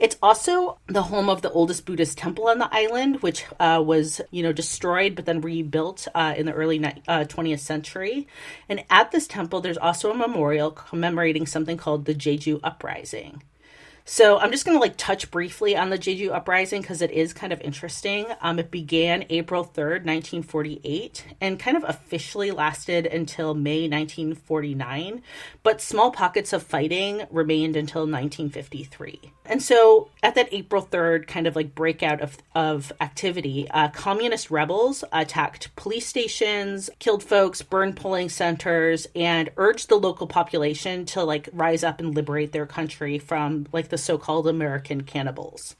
It's also the home of the oldest Buddhist temple on the island, which uh, was, you know, destroyed but then rebuilt uh, in the early uh, 20th century. And at this temple, there's also a memorial commemorating something called the Jeju Uprising. So I'm just going to like touch briefly on the Jeju uprising because it is kind of interesting. Um, it began April 3rd, 1948, and kind of officially lasted until May 1949, but small pockets of fighting remained until 1953. And so at that April 3rd kind of like breakout of, of activity, uh, communist rebels attacked police stations, killed folks, burned polling centers, and urged the local population to like rise up and liberate their country from like the so-called American cannibals.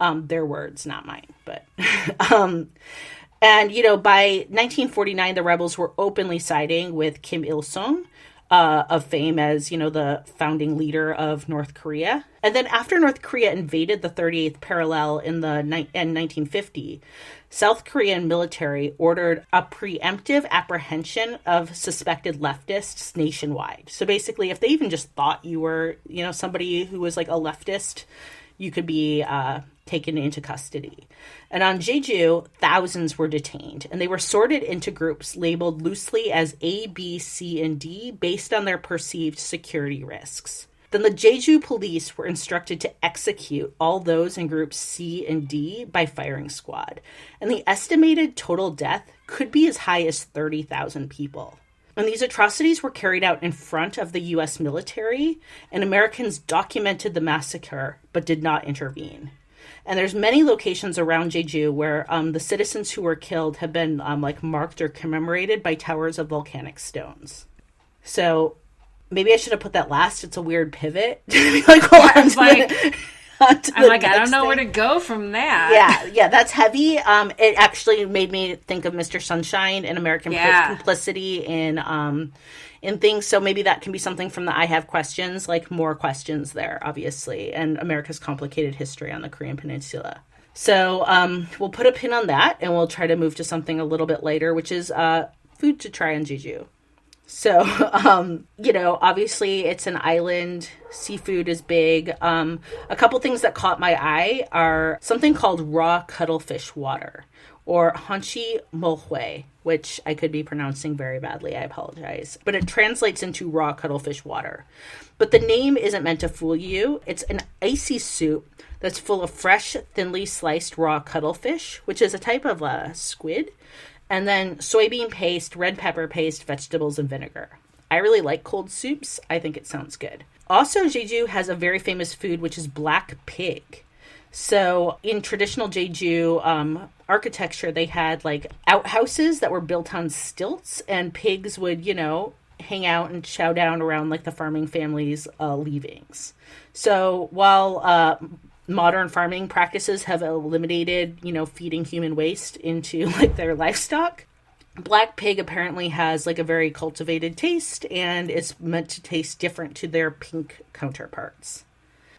Um, their words, not mine, but um, and you know by 1949 the rebels were openly siding with Kim Il Sung. Uh, of fame as you know the founding leader of North Korea, and then after North Korea invaded the 38th parallel in the ni- in 1950, South Korean military ordered a preemptive apprehension of suspected leftists nationwide. So basically, if they even just thought you were, you know, somebody who was like a leftist, you could be uh, taken into custody. And on Jeju, thousands were detained, and they were sorted into groups labeled loosely as A, B, C, and D based on their perceived security risks. Then the Jeju police were instructed to execute all those in groups C and D by firing squad. And the estimated total death could be as high as 30,000 people. And these atrocities were carried out in front of the US military, and Americans documented the massacre but did not intervene. And there's many locations around Jeju where um, the citizens who were killed have been um, like marked or commemorated by towers of volcanic stones. So maybe I should have put that last. It's a weird pivot. like, hold on. I'm like, I don't know thing. where to go from that. Yeah, yeah, that's heavy. Um, it actually made me think of Mr. Sunshine and American yeah. Complicity in um, in things. So maybe that can be something from the I have questions, like more questions there, obviously, and America's complicated history on the Korean Peninsula. So um, we'll put a pin on that, and we'll try to move to something a little bit later, which is uh, food to try on Jeju. So, um, you know, obviously it's an island. Seafood is big. Um, a couple things that caught my eye are something called raw cuttlefish water or hanchi mulhoe, which I could be pronouncing very badly. I apologize. But it translates into raw cuttlefish water. But the name isn't meant to fool you. It's an icy soup that's full of fresh, thinly sliced raw cuttlefish, which is a type of uh, squid and then soybean paste, red pepper paste, vegetables, and vinegar. I really like cold soups. I think it sounds good. Also, Jeju has a very famous food, which is black pig. So, in traditional Jeju um, architecture, they had like outhouses that were built on stilts, and pigs would, you know, hang out and chow down around like the farming family's uh, leavings. So, while uh, modern farming practices have eliminated, you know, feeding human waste into like their livestock. Black pig apparently has like a very cultivated taste and it's meant to taste different to their pink counterparts.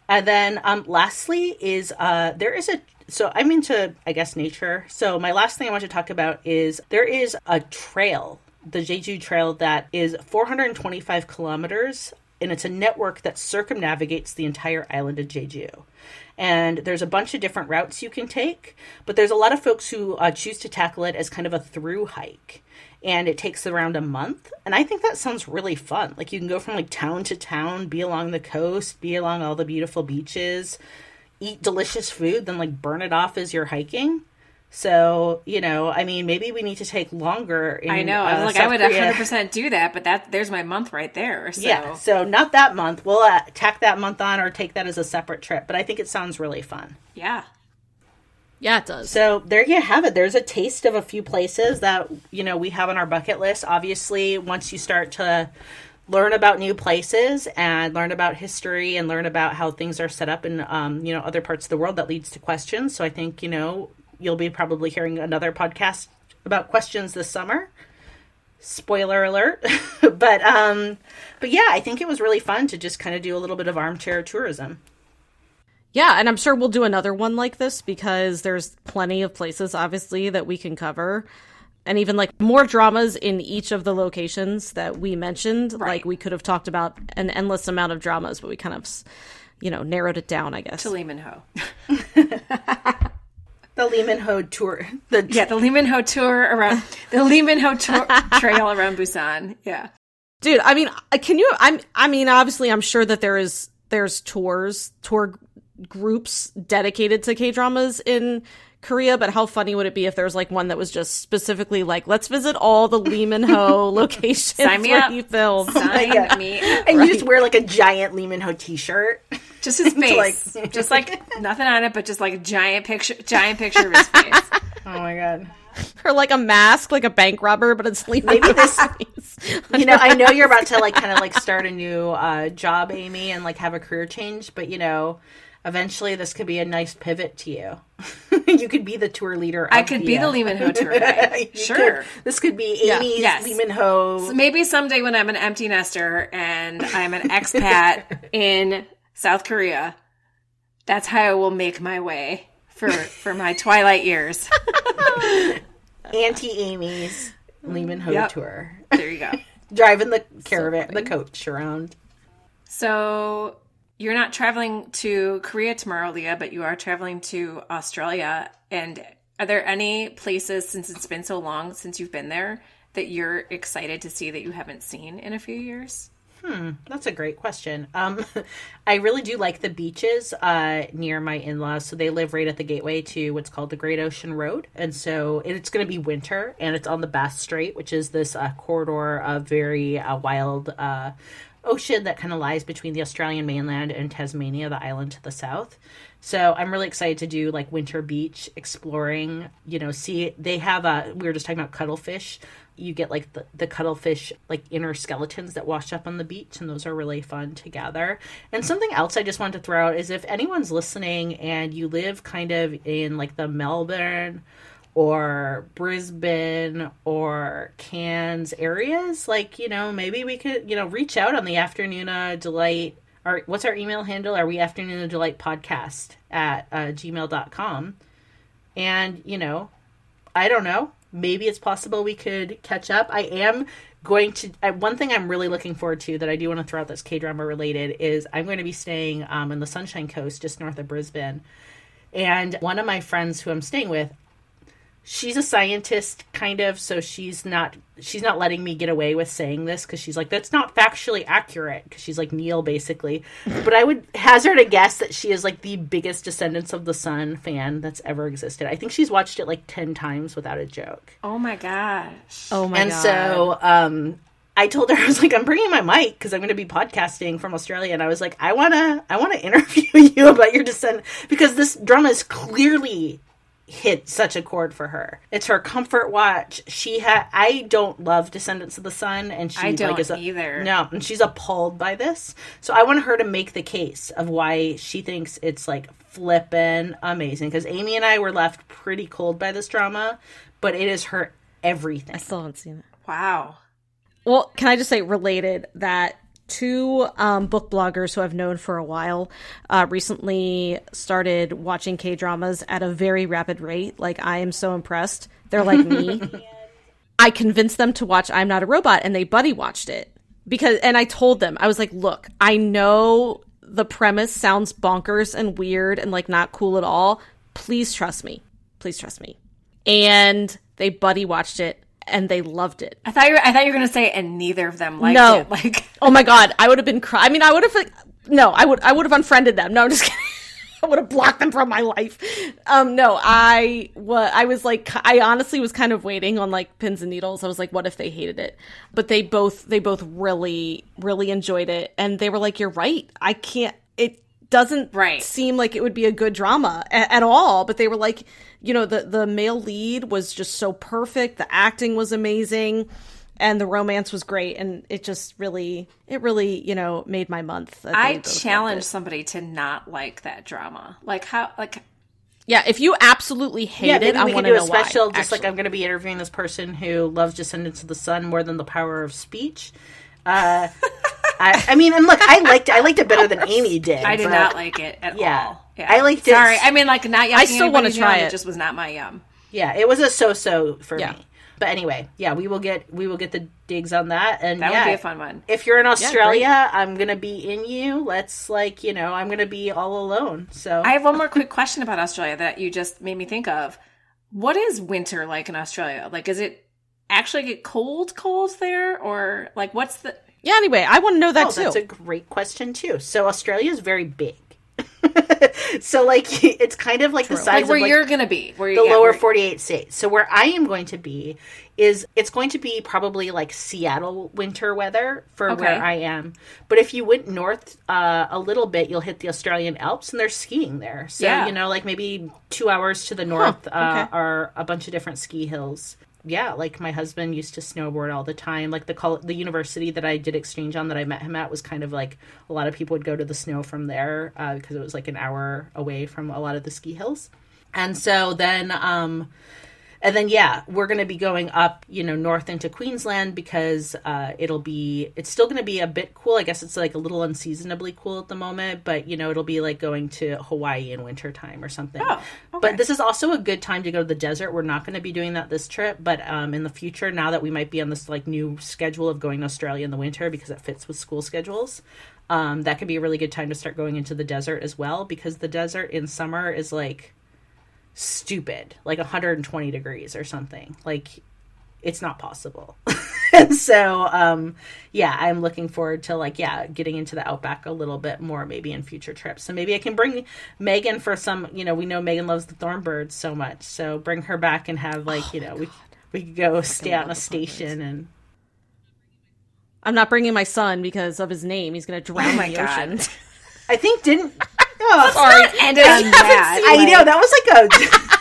And then um lastly is uh there is a so I'm into I guess nature. So my last thing I want to talk about is there is a trail, the Jeju Trail that is 425 kilometers and it's a network that circumnavigates the entire island of Jeju. And there's a bunch of different routes you can take but there's a lot of folks who uh, choose to tackle it as kind of a through hike. And it takes around a month and i think that sounds really fun. Like you can go from like town to town be along the coast be along all the beautiful beaches eat delicious food then like burn it off as you're hiking so you know, I mean, maybe we need to take longer. In, I know. I was uh, like, South I would 100 percent do that, but that there's my month right there. So. Yeah. So not that month. We'll uh, tack that month on or take that as a separate trip. But I think it sounds really fun. Yeah. Yeah, it does. So there you have it. There's a taste of a few places that you know we have on our bucket list. Obviously, once you start to learn about new places and learn about history and learn about how things are set up in um, you know other parts of the world that leads to questions so i think you know you'll be probably hearing another podcast about questions this summer. Spoiler alert. but um but yeah, I think it was really fun to just kind of do a little bit of armchair tourism. Yeah, and I'm sure we'll do another one like this because there's plenty of places obviously that we can cover. And even like more dramas in each of the locations that we mentioned. Right. Like we could have talked about an endless amount of dramas, but we kind of you know, narrowed it down, I guess. To Lee Min Ho. The Lee Min Ho tour. The yeah, the Lee Min Ho tour around the Lee Min Ho tour, trail around Busan. Yeah, dude. I mean, uh, can you? I'm. I mean, obviously, I'm sure that there is there's tours tour groups dedicated to K dramas in Korea, but how funny would it be if there was like one that was just specifically like, let's visit all the Lee Min Ho locations Sign me where up. he filmed. Sign me up. And right. you just wear like a giant Lee Min Ho t-shirt. Just his face. like... just like nothing on it, but just like a giant picture, giant picture of his face. Oh my god. Or like a mask, like a bank robber, but it's Lee Maybe this. you know, I know you're about to like kind of like start a new uh, job, Amy, and like have a career change, but you know eventually this could be a nice pivot to you. you could be the tour leader. I could the, be the Lee Min Ho tour guide. sure. Could, this could be Amy's yeah. yes. Lee Min Ho. So maybe someday when I'm an empty nester and I'm an expat in South Korea, that's how I will make my way for for my twilight years. Auntie Amy's Lee Min Ho yep. tour. There you go. Driving the caravan, so the coach around. So you're not traveling to Korea tomorrow, Leah, but you are traveling to Australia. And are there any places, since it's been so long since you've been there, that you're excited to see that you haven't seen in a few years? Hmm, that's a great question. Um, I really do like the beaches uh, near my in laws. So they live right at the gateway to what's called the Great Ocean Road. And so it's going to be winter and it's on the Bass Strait, which is this uh, corridor of very uh, wild uh, ocean that kind of lies between the Australian mainland and Tasmania, the island to the south. So I'm really excited to do like winter beach exploring. You know, see they have a. We were just talking about cuttlefish. You get like the, the cuttlefish like inner skeletons that wash up on the beach, and those are really fun to gather. And something else I just wanted to throw out is if anyone's listening and you live kind of in like the Melbourne or Brisbane or Cairns areas, like, you know, maybe we could, you know, reach out on the Afternoona Delight. Or what's our email handle? Are we Afternoona Delight podcast at uh, gmail.com? And, you know, I don't know. Maybe it's possible we could catch up. I am going to uh, one thing i'm really looking forward to that i do want to throw out that's k drama related is i'm going to be staying um, in the sunshine coast just north of brisbane and one of my friends who i'm staying with she's a scientist kind of so she's not she's not letting me get away with saying this because she's like that's not factually accurate because she's like neil basically. But i would hazard a guess that she is like the biggest descendants of the sun fan that's ever existed. I think she's watched it like 10 times without a joke. Oh my gosh. Oh my gosh. and god. so um I told her I was like, I'm bringing my mic because I'm going to be podcasting from Australia, and I was like, I wanna, I wanna interview you about your descent because this drama is clearly hit such a chord for her. It's her comfort watch. She had I don't love Descendants of the Sun and she I don't like is a, either. No, and she's appalled by this. So I want her to make the case of why she thinks it's like flippin' amazing cuz Amy and I were left pretty cold by this drama, but it is her everything. I still haven't seen it. wow Well, can I just say related that two um, book bloggers who I've known for a while uh, recently started watching K dramas at a very rapid rate. Like, I am so impressed. They're like me. I convinced them to watch I'm Not a Robot, and they buddy watched it. Because, and I told them, I was like, look, I know the premise sounds bonkers and weird and like not cool at all. Please trust me. Please trust me. And they buddy watched it and they loved it. I thought you were, I thought you were going to say and neither of them liked No. it like Oh my god, I would have been cry. I mean, I would have like, no, I would I would have unfriended them. No, I'm just kidding. I would have blocked them from my life. Um, no, I what I was like, I honestly was kind of waiting on like pins and needles. I was like, what if they hated it? But they both they both really really enjoyed it, and they were like, you're right. I can't. It doesn't Right. seem like it would be a good drama a- at all. But they were like, you know, the the male lead was just so perfect. The acting was amazing and the romance was great and it just really it really you know made my month I both challenge somebody to not like that drama. Like how like yeah if you absolutely hate Yeah, it i we want to do a special. why, just like. I'm going to be interviewing this person who loves Descendants of the Sun more than the power of speech. Uh, I, I mean, and look, I liked I liked it better than Amy did. I did but- not like it at Yeah. all. I liked it. Sorry, I mean like not. Yet. I still wanna try It it. just was not my yum. Yeah, it was a so-so for Yeah. me. But anyway, yeah, we will get we will get the digs on that, and That yeah, would be a fun one. If you're in Australia, I'm gonna be in you. Let's like you know, I'm gonna be all alone. So I have one more quick question about Australia that you just made me think of. What is winter like in Australia? Like, is it actually get cold, cold there, or like what's the? yeah anyway i want to know that Oh, too that's a great question too. So Australia is very big. so like it's kind of like the size Like where of like, you're gonna be? Where you're the yeah, lower where- 48 states. So where I am going to be is it's going to be probably like Seattle winter weather for Okay. where I am. But if you went north uh, a little bit, you'll hit the Australian Alps and there's skiing there. So Yeah. you know, like maybe two hours to the north uh, okay. are a bunch of different ski hills. Yeah, like my husband used to snowboard all the time. Like the col- the university that I did exchange on that I met him at was kind of like a lot of people would go to the snow from there uh, because it was like an hour away from a lot of the ski hills. And so then um and then yeah, we're going to be going up, you know, north into Queensland because uh, it'll be it's still going to be a bit cool. I guess it's like a little unseasonably cool at the moment, but you know, it'll be like going to Hawaii in wintertime or something. Oh, okay. But this is also a good time to go to the desert. We're not going to be doing that this trip, but um, in the future, now that we might be on this like new schedule of going to Australia in the winter because it fits with school schedules, um, that could be a really good time to start going into the desert as well because the desert in summer is like stupid, like 120 degrees or something. Like it's not possible. and so um yeah, I'm looking forward to like yeah, getting into the outback a little bit more maybe in future trips. So maybe I can bring Megan for some, you know, we know Megan loves the thornbirds so much. So bring her back and have like, you know, we we could go stay out in a station and I'm not bringing my son because of his name. He's going to drown Oh my in the God. ocean. I think didn't. Oh, Sorry, ended on that. I know that was like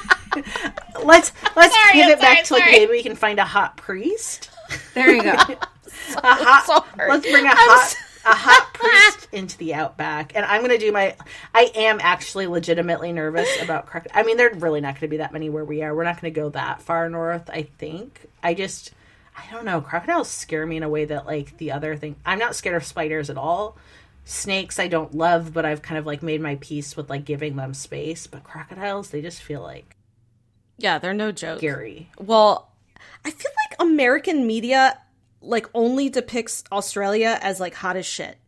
a. let's let's Sorry, pivot I'm back to like maybe we can find a hot priest. There you go. A hot. sorry. Let's bring a I'm hot a hot priest into the outback, and I'm gonna do my. I am actually legitimately nervous about crocodile. I mean, they're really not gonna be that many where we are. We're not gonna go that far north. I think. I just. I don't know. Crocodiles scare me in a way that like the other thing. I'm not scared of spiders at all. Snakes I don't love, but I've kind of like made my peace with like giving them space. But crocodiles, they just feel like Yeah, they're no joke. scary. Well, I feel like American media like only depicts Australia as like hot as shit.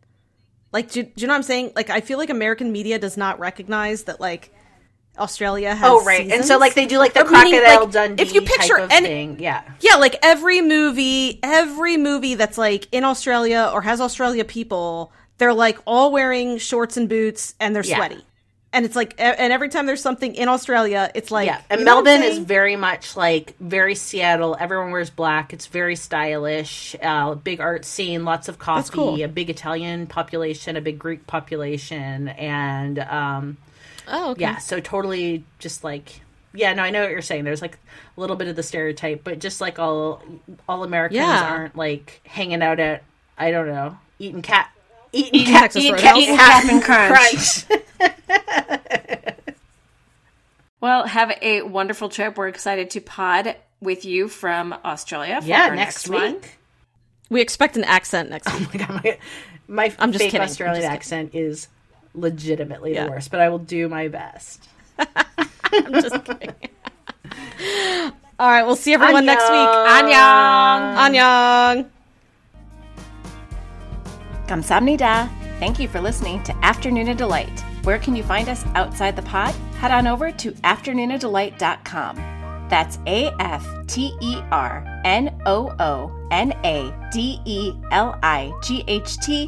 Like, do, do you know what I'm saying? Like, I feel like American media does not recognize that like Australia has. Oh right, and so like they do like the Or meaning, crocodile like, Dundee if you picture type of any- thing. Yeah, Yeah, like every movie, every movie that's like in Australia or has Australia people, they're like all wearing shorts and boots and they're Yeah. sweaty. And it's like, and every time there's something in Australia, it's like, yeah. And you know what I'm Melbourne is very much like very Seattle. Everyone wears black. It's very stylish. Uh, big art scene. Lots of coffee. cool. A big Italian population. A big Greek population. And um, oh, okay. yeah, so totally just like. Yeah, no, I know what you're saying. There's like a little bit of the stereotype, but just like all all Americans Yeah. aren't like hanging out at I don't know, eating cat eating, Eating cat, Texas eating Roadhouse. cat, Eating Captain Crunch. Well, have a wonderful trip. We're excited to pod with you from Australia. For Yeah, next, one. week. We expect an accent next week. Oh my god, my, my I'm just kidding. Australian just kidding. accent is legitimately Yeah. the worst, but I will do my best. I'm just kidding. All right, we'll see everyone next week. Annyeong. Annyeong. Kamsamnida. Thank you for listening to Afternoona Delight. Where can you find us outside the pod? Head on over to afternoonadelight.com. That's A F T E R N O O N A D E L I G H T